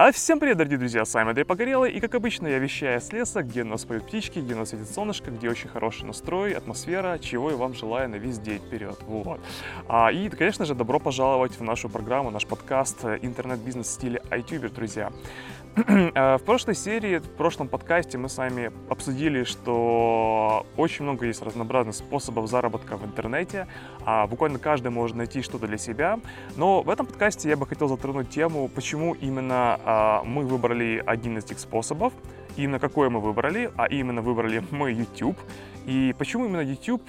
А всем привет, дорогие друзья, с вами Андрей Погорелый, и как обычно я вещаю с леса, где нас поют птички, где нас светит солнышко, где очень хороший настрой, атмосфера, чего я вам желаю на весь день вперед. Вот. А, и, конечно же, добро пожаловать в нашу программу, наш подкаст «Интернет-бизнес в стиле iTuber», друзья. А, в прошлой серии, в прошлом подкасте мы с вами обсудили, что очень много есть разнообразных способов заработка в интернете. А буквально каждый может найти что-то для себя. Но в этом подкасте я бы хотел затронуть тему, почему именно а, мы выбрали один из этих способов. Именно какой мы выбрали, а именно выбрали мы YouTube. И почему именно YouTube,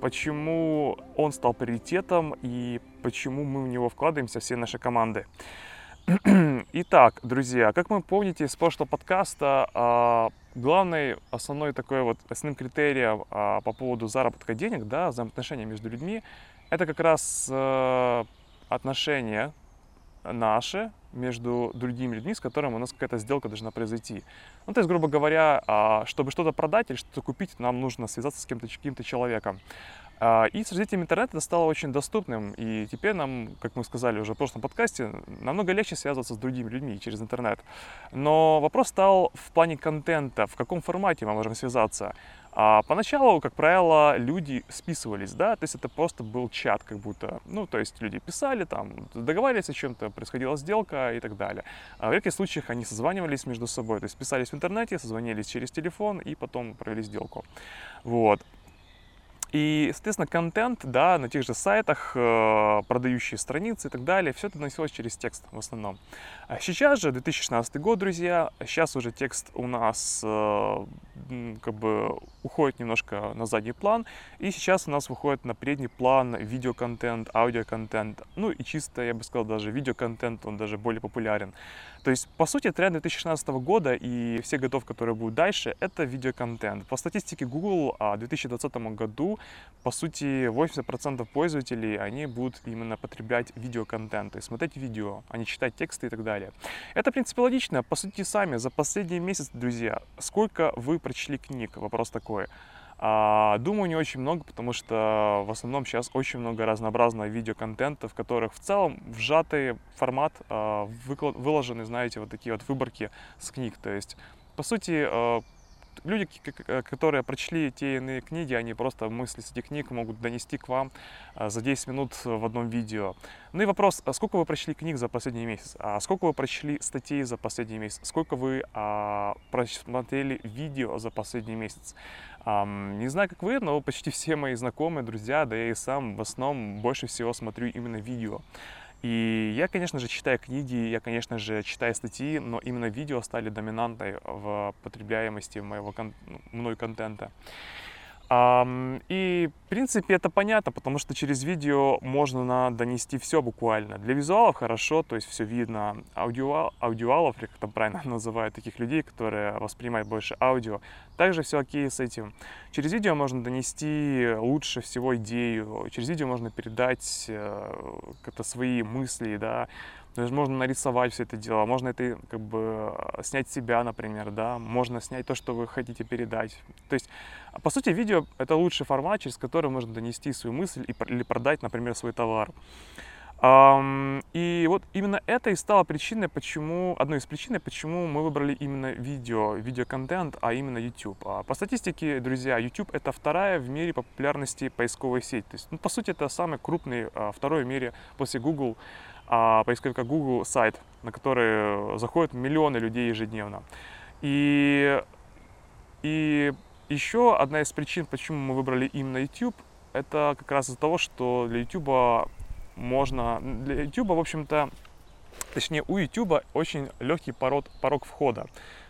почему он стал приоритетом и почему мы в него вкладываемся, все наши команды. Итак, друзья, как вы помните из прошлого подкаста, а, главный, основной такой вот, основным критерием а, по поводу заработка денег, да, взаимоотношения между людьми, это как раз э, отношения наши между другими людьми, с которыми у нас какая-то сделка должна произойти. Ну, то есть, грубо говоря, а, чтобы что-то продать или что-то купить, нам нужно связаться с кем-то, каким-то человеком. А, и с развитием интернета это стало очень доступным, и теперь нам, как мы сказали уже в прошлом подкасте, намного легче связываться с другими людьми через интернет. Но вопрос стал в плане контента, в каком формате мы можем связаться. А поначалу, как правило, люди списывались, да, то есть это просто был чат как будто, ну, то есть люди писали там, договаривались о чем-то, происходила сделка и так далее. А в редких случаях они созванивались между собой, то есть писались в интернете, созвонились через телефон и потом провели сделку. Вот. И, соответственно, контент, да, на тех же сайтах, э, продающие страницы и так далее, все это носилось через текст в основном. А сейчас же, 2016 год, друзья, сейчас уже текст у нас э, как бы уходит немножко на задний план, и сейчас у нас выходит на предний план видеоконтент, аудиоконтент, ну и чисто, я бы сказал, даже видеоконтент, он даже более популярен. То есть, по сути, тренд 2016 года и все готов, которые будут дальше, это видеоконтент. По статистике Google в 2020 году, по сути, 80% пользователей, они будут именно потреблять видеоконтент, есть смотреть видео, а не читать тексты и так далее. Это, в принципе, логично. По сути, сами за последний месяц, друзья, сколько вы прочли книг? Вопрос такой. А, думаю, не очень много, потому что в основном сейчас очень много разнообразного видеоконтента, в которых в целом в сжатый формат а, выложены, знаете, вот такие вот выборки с книг. То есть, по сути, а, люди, которые прочли те иные книги, они просто мысли с этих книг могут донести к вам за 10 минут в одном видео. Ну и вопрос, сколько вы прочли книг за последний месяц? А сколько вы прочли статей за последний месяц? Сколько вы а, просмотрели видео за последний месяц? Не знаю, как вы, но почти все мои знакомые, друзья, да я и сам в основном больше всего смотрю именно видео. И я, конечно же, читаю книги, я, конечно же, читаю статьи, но именно видео стали доминантой в потребляемости моего ну, мной контента. И, в принципе, это понятно, потому что через видео можно донести все буквально. Для визуалов хорошо, то есть все видно. Аудио, аудиалов, или как там правильно называют таких людей, которые воспринимают больше аудио, также все окей с этим. Через видео можно донести лучше всего идею, через видео можно передать э, как-то свои мысли, да, даже можно нарисовать все это дело, можно это как бы э, снять себя, например, да, можно снять то, что вы хотите передать. То есть, по сути, видео — это лучший формат, через который можно донести свою мысль или продать, например, свой товар. И вот именно это и стало причиной, почему, одной из причин, почему мы выбрали именно видео, видеоконтент, а именно YouTube. А по статистике, друзья, YouTube это вторая в мире по популярности поисковая сеть. То есть, ну, по сути, это самый крупный, а, второй в мире после Google а поисковика Google сайт, на который заходят миллионы людей ежедневно. И, и еще одна из причин, почему мы выбрали именно YouTube, это как раз из-за того, что для YouTube можно... Для YouTube, в общем-то, точнее, у YouTube очень легкий порог, порог входа.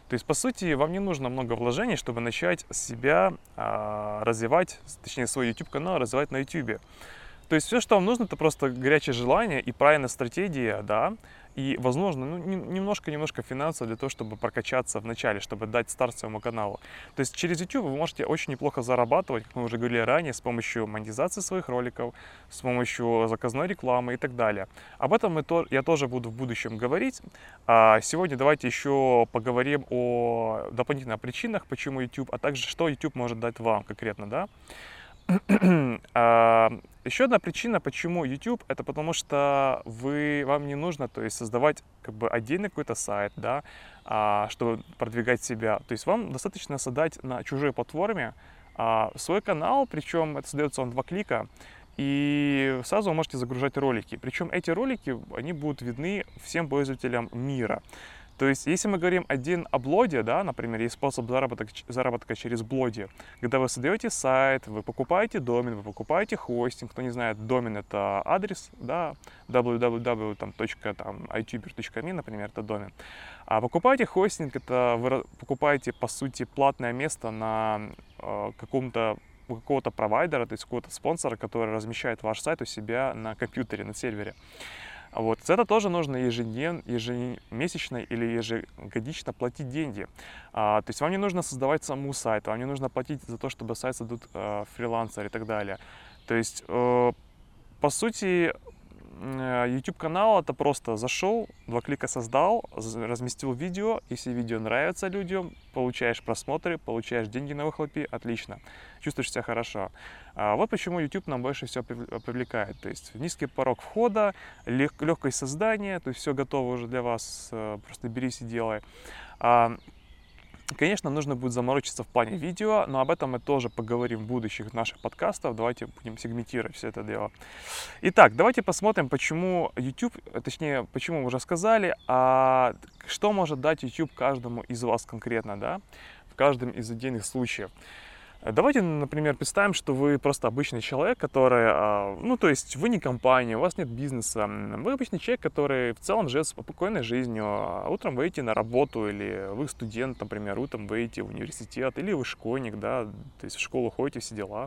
То есть, по сути, вам не нужно много вложений, чтобы начать себя а, развивать, точнее, свой YouTube-канал развивать на YouTube. То есть все, что вам нужно, это просто горячее желание и правильная стратегия, да, и, возможно, ну, немножко-немножко финансов для того, чтобы прокачаться в начале, чтобы дать старт своему каналу. То есть через YouTube вы можете очень неплохо зарабатывать, как мы уже говорили ранее, с помощью монетизации своих роликов, с помощью заказной рекламы и так далее. Об этом мы то, я тоже буду в будущем говорить. А сегодня давайте еще поговорим о дополнительных причинах, почему YouTube, а также что YouTube может дать вам конкретно, да. А, Еще одна причина, почему YouTube, это потому что вы, вам не нужно то есть, создавать как бы отдельный какой-то сайт, да, а, чтобы продвигать себя. То есть вам достаточно создать на чужой платформе а, свой канал, причем это создается он два клика, и сразу вы можете загружать ролики. Причем эти ролики, они будут видны всем пользователям мира. То есть, если мы говорим один о блоге, да, например, есть способ заработок, заработка через блоги, когда вы создаете сайт, вы покупаете домен, вы покупаете хостинг, кто не знает, домен это адрес, да, www.ituber.me, например, это домен. А покупаете хостинг, это вы покупаете, по сути, платное место на э, каком-то у какого-то провайдера, то есть какого-то спонсора, который размещает ваш сайт у себя на компьютере, на сервере. Вот. За это тоже нужно ежедневно, ежемесячно или ежегодично платить деньги. А, то есть вам не нужно создавать саму сайт, вам не нужно платить за то, чтобы сайт создадут э, фрилансер и так далее. То есть, э, по сути, YouTube канал это просто зашел, два клика создал, разместил видео. Если видео нравится людям, получаешь просмотры, получаешь деньги на выхлопе, отлично, чувствуешь себя хорошо. А вот почему YouTube нам больше всего привлекает. То есть низкий порог входа, лег, легкость создания, то есть все готово уже для вас, э, просто берись и делай. Конечно, нужно будет заморочиться в плане видео, но об этом мы тоже поговорим в будущих наших подкастах. Давайте будем сегментировать все это дело. Итак, давайте посмотрим, почему YouTube, точнее, почему мы уже сказали, а что может дать YouTube каждому из вас конкретно, да, в каждом из отдельных случаев. Давайте, например, представим, что вы просто обычный человек, который, а, ну, то есть вы не компания, у вас нет бизнеса, вы обычный человек, который в целом живет спокойной жизнью, а утром вы идете на работу, или вы студент, например, утром вы идете в университет, или вы школьник, да, то есть в школу ходите, все дела.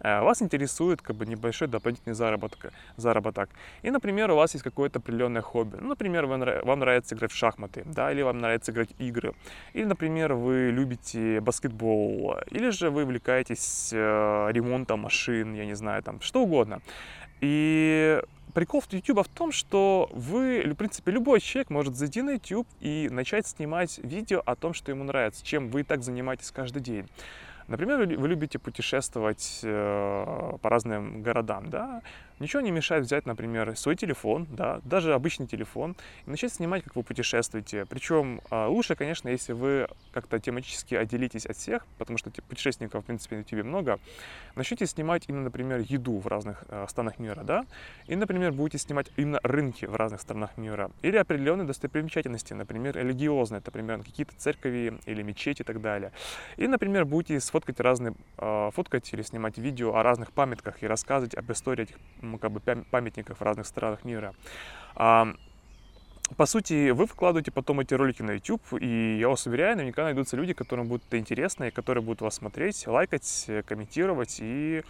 Э, вас интересует как бы небольшой дополнительный заработок, заработок. И, например, у вас есть какое-то определенное хобби. Ну, например, вам нравится играть в шахматы, да, или вам нравится играть в игры. Или, например, вы любите баскетбол, или же вы увлекаетесь э, ремонтом машин, я не знаю, там, что угодно. И прикол YouTube в том, что вы, в принципе, любой человек может зайти на YouTube и начать снимать видео о том, что ему нравится, чем вы так занимаетесь каждый день. Например, вы любите путешествовать э, по разным городам, да, Ничего не мешает взять, например, свой телефон, да, даже обычный телефон, и начать снимать, как вы путешествуете. Причем а, лучше, конечно, если вы как-то тематически отделитесь от всех, потому что путешественников, в принципе, на тебе много. Начните снимать именно, например, еду в разных э, странах мира, да, и, например, будете снимать именно рынки в разных странах мира, или определенные достопримечательности, например, религиозные, например, какие-то церкви или мечети и так далее. И, например, будете сфоткать разные, э, фоткать или снимать видео о разных памятках и рассказывать об истории этих как бы памятников в разных странах мира. По сути, вы выкладываете потом эти ролики на YouTube, и я вас уверяю, наверняка найдутся люди, которым будет это интересно, и которые будут вас смотреть, лайкать, комментировать, и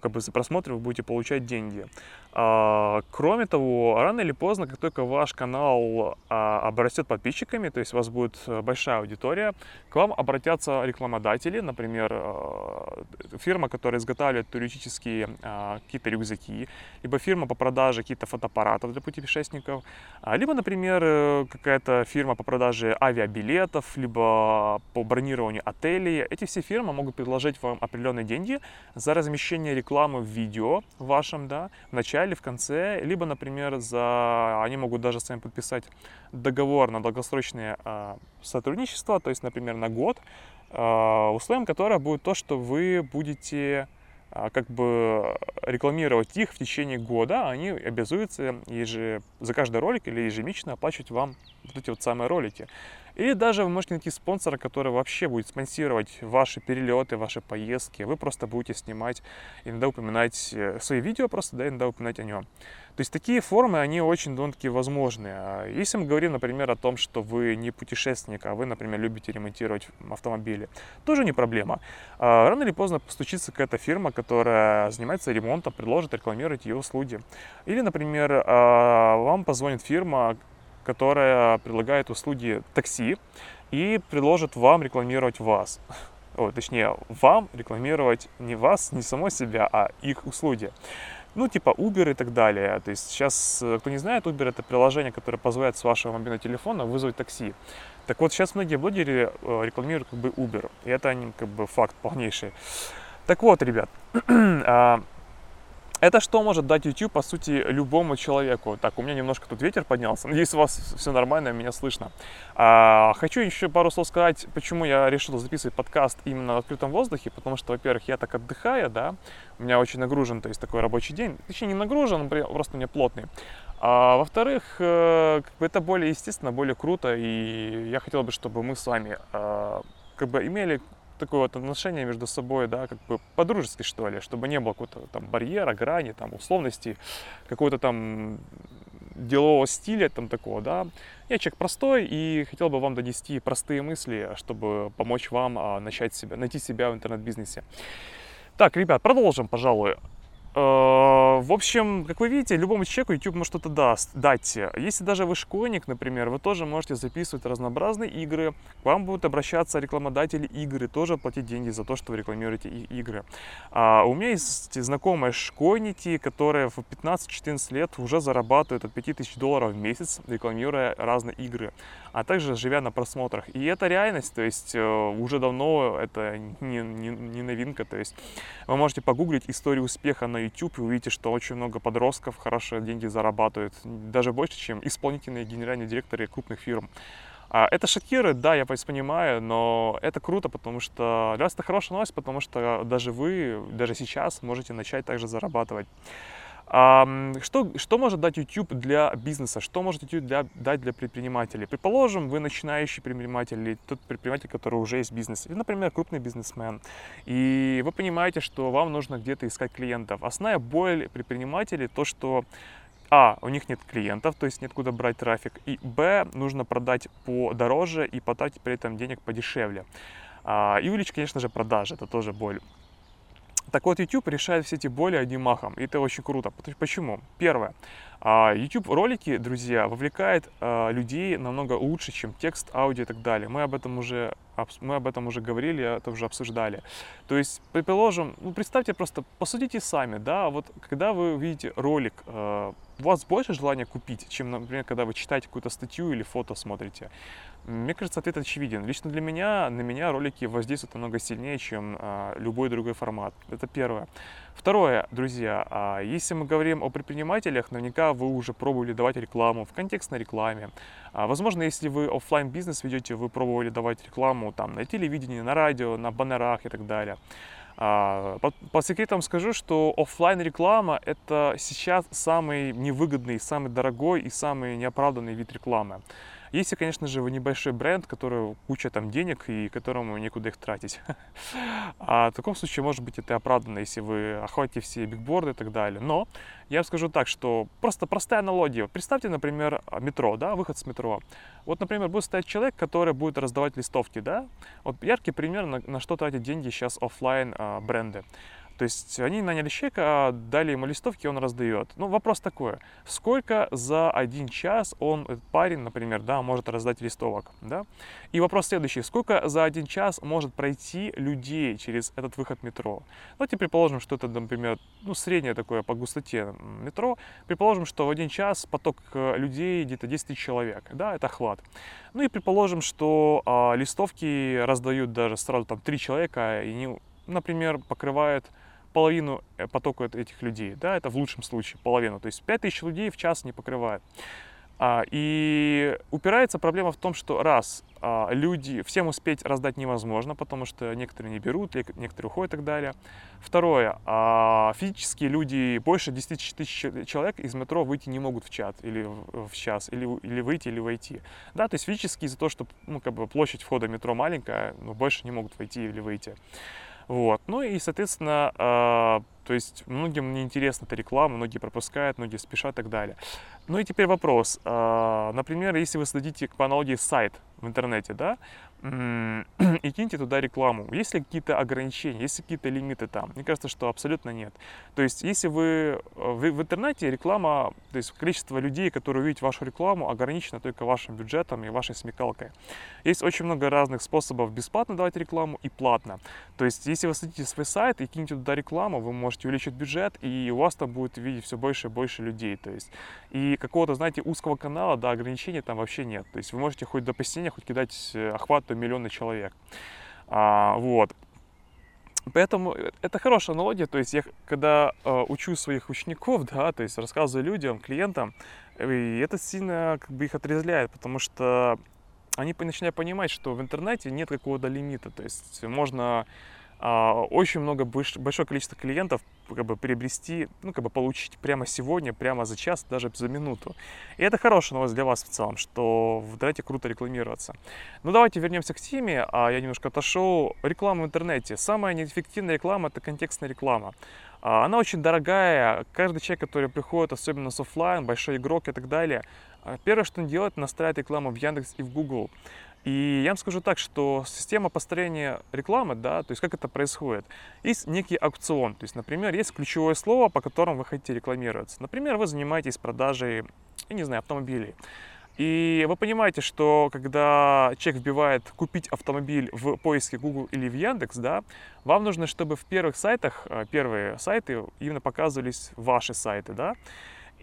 как бы за просмотр вы будете получать деньги. А, кроме того, рано или поздно, как только ваш канал а, обрастет подписчиками, то есть у вас будет э, большая аудитория, к вам обратятся рекламодатели, например, э, фирма, которая изготавливает туристические а, какие-то рюкзаки, либо фирма по продаже каких-то фотоаппаратов для путешественников, либо, например, э, какая-то фирма по продаже авиабилетов, либо по бронированию отелей. Эти все фирмы могут предложить вам определенные деньги за размещение рекламы в видео вашем, да, в начале в конце, либо, например, за, они могут даже с вами подписать договор на долгосрочное э, сотрудничество, то есть, например, на год, условием которого будет то, что вы будете э, как бы рекламировать их в течение года, они обязуются еже, за каждый ролик или ежемесячно оплачивать вам вот эти вот самые ролики. Или даже вы можете найти спонсора, который вообще будет спонсировать ваши перелеты, ваши поездки. Вы просто будете снимать, иногда упоминать э, свои видео просто, да, иногда упоминать о нем. То есть такие формы, они очень довольно-таки возможны. А если мы говорим, например, о том, что вы не путешественник, а вы, например, любите ремонтировать автомобили, тоже не проблема. А рано или поздно постучится какая-то фирма, которая занимается ремонтом, предложит рекламировать ее услуги. Или, например, а, вам позвонит фирма, которая предлагает услуги такси и предложит вам рекламировать вас. О, точнее, вам рекламировать не вас, не само себя, а их услуги. Ну, типа Uber и так далее. То есть сейчас, э, кто не знает, Uber это приложение, которое позволяет с вашего мобильного телефона вызвать такси. Так вот, сейчас многие блогеры э, рекламируют как бы Uber. И это как бы факт полнейший. Так вот, ребят, а, это что может дать YouTube, по сути, любому человеку? Так, у меня немножко тут ветер поднялся. Надеюсь, у вас все нормально, меня слышно. А, хочу еще пару слов сказать, почему я решил записывать подкаст именно в открытом воздухе. Потому что, во-первых, я так отдыхаю, да, у меня очень нагружен, то есть такой рабочий день. Точнее, не нагружен, просто у меня плотный. А во-вторых, э, как бы это более естественно, более круто, и я хотел бы, чтобы мы с вами э, как бы имели такое вот отношение между собой, да, как бы по-дружески, что ли, чтобы не было какого-то там барьера, грани, там, условностей, какого-то там делового стиля там такого, да. Я человек простой и хотел бы вам донести простые мысли, чтобы помочь вам а, начать себя, найти себя в интернет-бизнесе. Так, ребят, продолжим, пожалуй. Э, в общем, как вы видите, любому человеку YouTube может что-то даст, дать. Если даже вы школьник, например, вы тоже можете записывать разнообразные игры, к вам будут обращаться рекламодатели игры, тоже платить деньги за то, что вы рекламируете игры. А у меня есть знакомые школьники, которые в 15-14 лет уже зарабатывают от 5000 долларов в месяц, рекламируя разные игры, а также живя на просмотрах. И это реальность, то есть э, уже давно это не, не, не новинка, то есть вы можете погуглить историю успеха на YouTube и увидите, что очень много подростков хорошие деньги зарабатывают, даже больше, чем исполнительные генеральные директоры крупных фирм. А, это шокирует, да, я понимаю, но это круто, потому что для вас это хорошая новость, потому что даже вы, даже сейчас можете начать также зарабатывать. Что, что может дать YouTube для бизнеса? Что может YouTube для, дать для предпринимателей? Предположим, вы начинающий предприниматель или тот предприниматель, который уже есть бизнес, или, например, крупный бизнесмен, и вы понимаете, что вам нужно где-то искать клиентов. Основная боль предпринимателей то, что а, у них нет клиентов, то есть нет куда брать трафик, и б, нужно продать подороже и потратить при этом денег подешевле. А, и увеличить, конечно же, продажи, это тоже боль. Так вот, YouTube решает все эти боли одним махом, и это очень круто. Почему? Первое. А, YouTube ролики, друзья, вовлекает а, людей намного лучше, чем текст, аудио и так далее. Мы об этом уже, мы об этом уже говорили, это уже обсуждали. То есть, предположим, ну, представьте просто, посудите сами, да, вот когда вы видите ролик, а, у вас больше желания купить, чем, например, когда вы читаете какую-то статью или фото смотрите. Мне кажется, ответ очевиден. Лично для меня, на меня ролики воздействуют намного сильнее, чем а, любой другой формат. Это первое. Второе, друзья, а, если мы говорим о предпринимателях, наверняка вы уже пробовали давать рекламу в контекстной рекламе. А, возможно, если вы офлайн бизнес ведете, вы пробовали давать рекламу там на телевидении, на радио, на баннерах и так далее. А, по, по секретам скажу, что офлайн реклама это сейчас самый невыгодный, самый дорогой и самый неоправданный вид рекламы. Если, конечно же, вы небольшой бренд, который куча там денег и которому некуда их тратить. А в таком случае, может быть, это оправданно, если вы охватите все бигборды и так далее. Но я вам скажу так, что просто простая аналогия. Представьте, например, метро, да, выход с метро. Вот, например, будет стоять человек, который будет раздавать листовки, да. Вот яркий пример, на, на что тратят деньги сейчас офлайн а, бренды. То есть они наняли человека, дали ему листовки, он раздает. Ну, вопрос такой, сколько за один час он, этот парень, например, да, может раздать листовок, да? И вопрос следующий, сколько за один час может пройти людей через этот выход метро? Давайте предположим, что это, например, ну, среднее такое по густоте метро. Предположим, что в один час поток э, людей где-то 10 тысяч человек, да, это охват. Ну и предположим, что а, листовки раздают даже сразу там три человека, и они, например, покрывают половину э, потока этих людей, да, это в лучшем случае половину, то есть 5000 людей в час не покрывает. А, и упирается проблема в том, что раз а, люди, всем успеть раздать невозможно, потому что некоторые не берут, некоторые уходят и так далее. Второе, а, физически люди, больше 10 тысяч человек из метро выйти не могут в чат или в, в час, или, или выйти, или войти. Да, то есть физически из-за того, что ну, как бы площадь входа метро маленькая, но больше не могут войти или выйти. Вот. Ну и, соответственно, э, то есть многим неинтересна эта реклама, многие пропускают, многие спешат и так далее. Ну и теперь вопрос. Э, например, если вы следите по аналогии сайт в интернете, да, и киньте туда рекламу. Есть ли какие-то ограничения, есть ли какие-то лимиты там? Мне кажется, что абсолютно нет. То есть, если вы, э, вы в интернете реклама, то есть количество людей, которые увидят вашу рекламу, ограничено только вашим бюджетом и вашей смекалкой. Есть очень много разных способов бесплатно давать рекламу и платно. То есть, если вы следите свой сайт и кинете туда рекламу, вы можете увеличить бюджет, и у вас там будет видеть все больше и больше людей. То есть, и какого-то, знаете, узкого канала, да, ограничений там вообще нет. То есть, вы можете хоть до посинения, хоть кидать э, охват до миллиона человек. А, вот. Поэтому это хорошая аналогия, то есть я когда э, учу своих учеников, да, то есть рассказываю людям, клиентам, и это сильно как бы их отрезляет, потому что они начинают понимать, что в интернете нет какого-то лимита, то есть можно очень много, большое количество клиентов как бы приобрести, ну, как бы получить прямо сегодня, прямо за час, даже за минуту. И это хорошая новость для вас в целом, что интернете круто рекламироваться. Ну, давайте вернемся к теме, а я немножко отошел. Реклама в интернете. Самая неэффективная реклама – это контекстная реклама. А, она очень дорогая. Каждый человек, который приходит, особенно с офлайн, большой игрок и так далее, а, первое, что он делает, настраивает рекламу в Яндекс и в Google. И я вам скажу так, что система построения рекламы, да, то есть как это происходит, есть некий аукцион, то есть, например, есть ключевое слово, по которому вы хотите рекламироваться. Например, вы занимаетесь продажей, я не знаю, автомобилей. И вы понимаете, что когда человек вбивает «купить автомобиль» в поиске Google или в Яндекс, да, вам нужно, чтобы в первых сайтах, э, первые сайты именно показывались ваши сайты, да,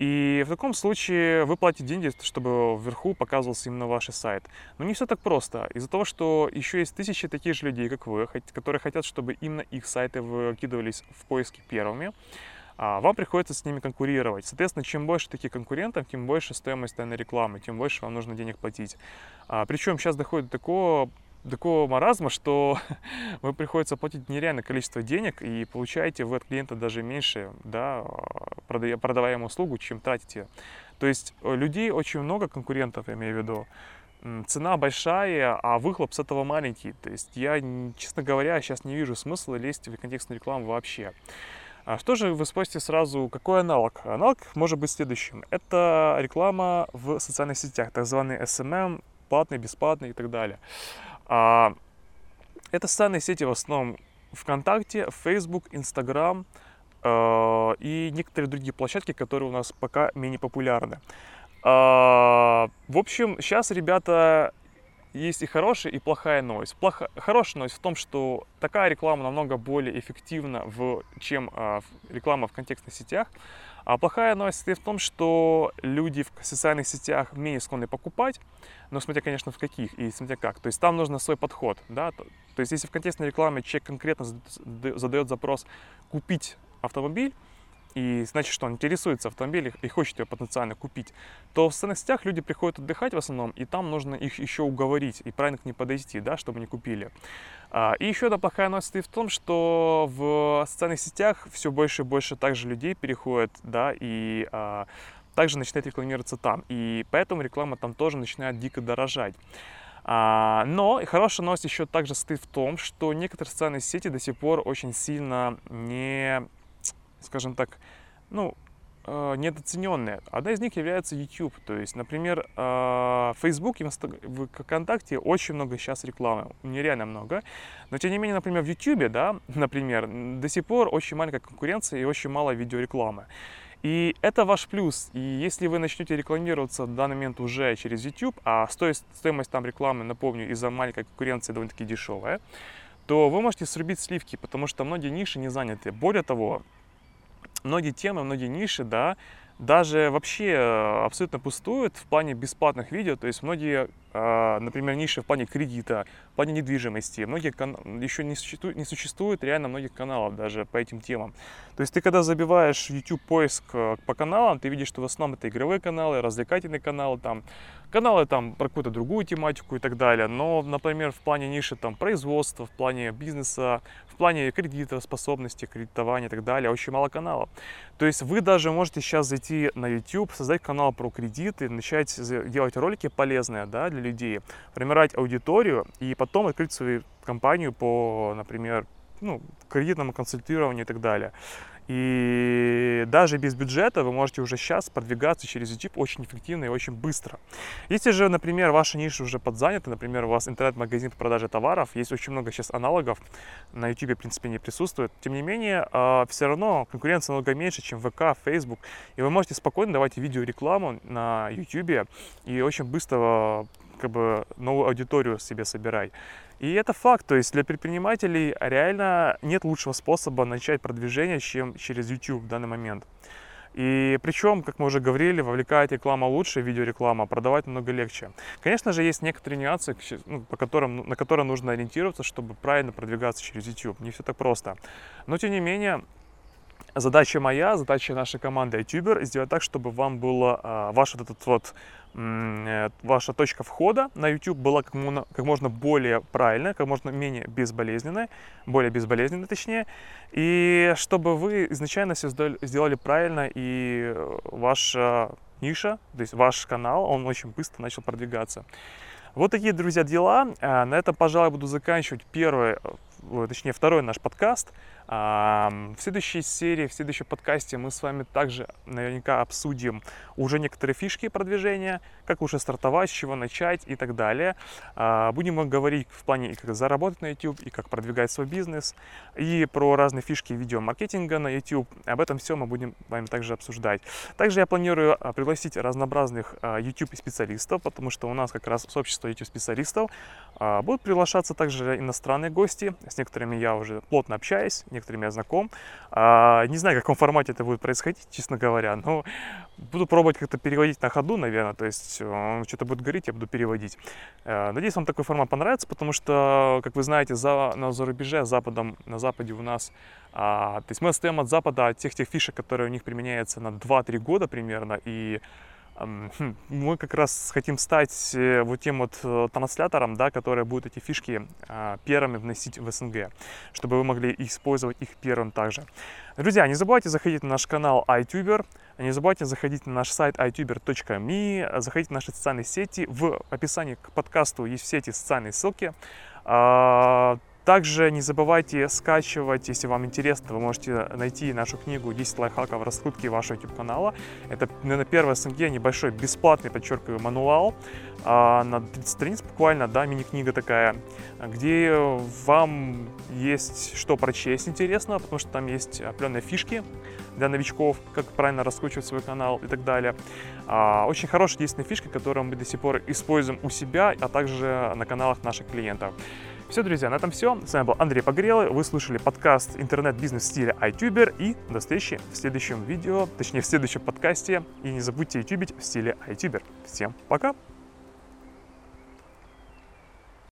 и в таком случае вы платите деньги, чтобы вверху показывался именно ваш сайт. Но не все так просто. Из-за того, что еще есть тысячи таких же людей, как вы, которые хотят, чтобы именно их сайты выкидывались в поиске первыми, а, вам приходится с ними конкурировать. Соответственно, чем больше таких конкурентов, тем больше стоимость данной рекламы, тем больше вам нужно денег платить. А, причем сейчас доходит до такого такого маразма, что вы приходится платить нереальное количество денег и получаете вы от клиента даже меньше, да, ему услугу, чем тратите. То есть э, людей очень много, конкурентов, я имею в виду, цена большая, а выхлоп с этого маленький. То есть я, честно говоря, сейчас не вижу смысла лезть в контекстную рекламу вообще. А что же вы спросите сразу, какой аналог? Аналог может быть следующим. Это реклама в социальных сетях, так званый SMM, платный, бесплатный и так далее. А, это социальные сети в основном ВКонтакте, Facebook, Instagram э, и некоторые другие площадки, которые у нас пока менее популярны. Э, в общем, сейчас, ребята, есть и хорошая, и плохая новость. Плохо, хорошая новость в том, что такая реклама намного более эффективна, в, чем э, реклама в контекстных сетях. А плохая новость в том, что люди в социальных сетях менее склонны покупать, но смотря, конечно, в каких и смотря как. То есть там нужно свой подход. Да? То есть если в контекстной рекламе человек конкретно задает запрос купить автомобиль, и значит, что он интересуется автомобилем и хочет ее потенциально купить, то в социальных сетях люди приходят отдыхать в основном, и там нужно их еще уговорить и правильно к ним подойти, да, чтобы они купили. А, и еще одна плохая новость в том, что в социальных сетях все больше и больше также людей переходят, да, и а, также начинает рекламироваться там. И поэтому реклама там тоже начинает дико дорожать. А, но хорошая новость еще также состоит в том, что некоторые социальные сети до сих пор очень сильно не скажем так, ну, э, недооцененные. Одна из них является YouTube. То есть, например, э, Facebook и в ВКонтакте очень много сейчас рекламы, нереально много. Но тем не менее, например, в YouTube, да, например, до сих пор очень маленькая конкуренция и очень мало видеорекламы. И это ваш плюс. И если вы начнете рекламироваться в данный момент уже через YouTube, а стоимость, стоимость там рекламы, напомню, из-за маленькой конкуренции довольно-таки дешевая, то вы можете срубить сливки, потому что многие ниши не заняты. Более того, многие темы, многие ниши, да, даже вообще э, абсолютно пустуют в плане бесплатных видео. То есть многие, например, ниши в плане кредита, в плане недвижимости, многие кан... еще не существует, не существует реально многих каналов даже по этим темам. То есть ты когда забиваешь YouTube поиск э, по каналам, ты видишь, что в основном это игровые каналы, развлекательные каналы, там каналы там про какую-то другую тематику и так далее. Но, например, в плане ниши там производства, в плане бизнеса, в плане кредита, способности, кредитования и так далее, очень мало каналов. То есть вы даже можете сейчас зайти на YouTube, создать канал про кредиты, начать делать ролики полезные да, для людей, формировать аудиторию и потом открыть свою компанию по, например, ну, кредитному консультированию и так далее. И даже без бюджета вы можете уже сейчас продвигаться через YouTube очень эффективно и очень быстро. Если же, например, ваша ниша уже подзанята, например, у вас интернет-магазин по продаже товаров, есть очень много сейчас аналогов, на YouTube, в принципе, не присутствует. Тем не менее, а, все равно конкуренция намного меньше, чем ВК, Facebook, и вы можете спокойно давать видеорекламу на YouTube и очень быстро как бы новую аудиторию себе собирать. И это факт, то есть для предпринимателей реально нет лучшего способа начать продвижение, чем через YouTube в данный момент. И причем, как мы уже говорили, вовлекает реклама лучше, видеореклама, продавать намного легче. Конечно же, есть некоторые нюансы, ну, по которым, на которые нужно ориентироваться, чтобы правильно продвигаться через YouTube. Не все так просто. Но, тем не менее, задача моя, задача нашей команды YouTuber сделать так, чтобы вам было а, ваш вот этот вот ваша точка входа на YouTube была как как можно более правильная, как можно менее безболезненная, более безболезненная точнее, и чтобы вы изначально все сделали правильно, и ваша ниша, то есть ваш канал, он очень быстро начал продвигаться. Вот такие, друзья, дела. А, на этом, пожалуй, буду заканчивать первый, э, точнее, второй наш подкаст. В следующей серии, в следующем подкасте мы с вами также наверняка обсудим уже некоторые фишки продвижения, как лучше стартовать, с чего начать и так далее. А, будем говорить в плане, как заработать на YouTube, и как продвигать свой бизнес, и про разные фишки видеомаркетинга на YouTube. Об этом все мы будем с вами также обсуждать. Также я планирую а, пригласить разнообразных а, YouTube-специалистов, потому что у нас как раз сообщество YouTube-специалистов. Будут приглашаться также иностранные гости, с некоторыми я уже плотно общаюсь, некоторыми я знаком. А, не знаю, в каком формате это будет происходить, честно говоря, но буду пробовать как-то переводить на ходу, наверное, то есть он что-то будет говорить, я буду переводить. А, надеюсь, вам такой формат понравится, потому что, как вы знаете, за, на зарубеже, западом, на западе у нас, а, то есть мы отстаем от запада, от тех тех фишек, которые у них применяются на 2-3 года примерно, и мы как раз хотим стать э, вот тем вот э, транслятором, да, который будет эти фишки а, первыми вносить в СНГ, чтобы вы могли использовать их первым также. Друзья, не забывайте заходить на наш канал iTuber, не забывайте заходить на наш сайт ituber.me, заходите в наши социальные сети. В описании к подкасту есть все эти социальные ссылки. Также не забывайте скачивать, если вам интересно, вы можете найти нашу книгу 10 лайфхаков раскрутки вашего YouTube канала. Это, наверное, первый СНГ, небольшой бесплатный, подчеркиваю, мануал а, на 30 страниц буквально, да, мини-книга такая, где вам есть что прочесть интересного, потому что там есть определенные фишки для новичков, как правильно раскручивать свой канал и так далее. А, очень хорошая действенная фишка, которую мы до сих пор используем у себя, а также на каналах наших клиентов. Все, друзья, на этом все. С вами был Андрей Погрелый. Вы слушали подкаст «Интернет-бизнес в стиле iTuber». И до встречи в следующем видео, точнее в следующем подкасте. И не забудьте ютубить в стиле iTuber. Всем пока!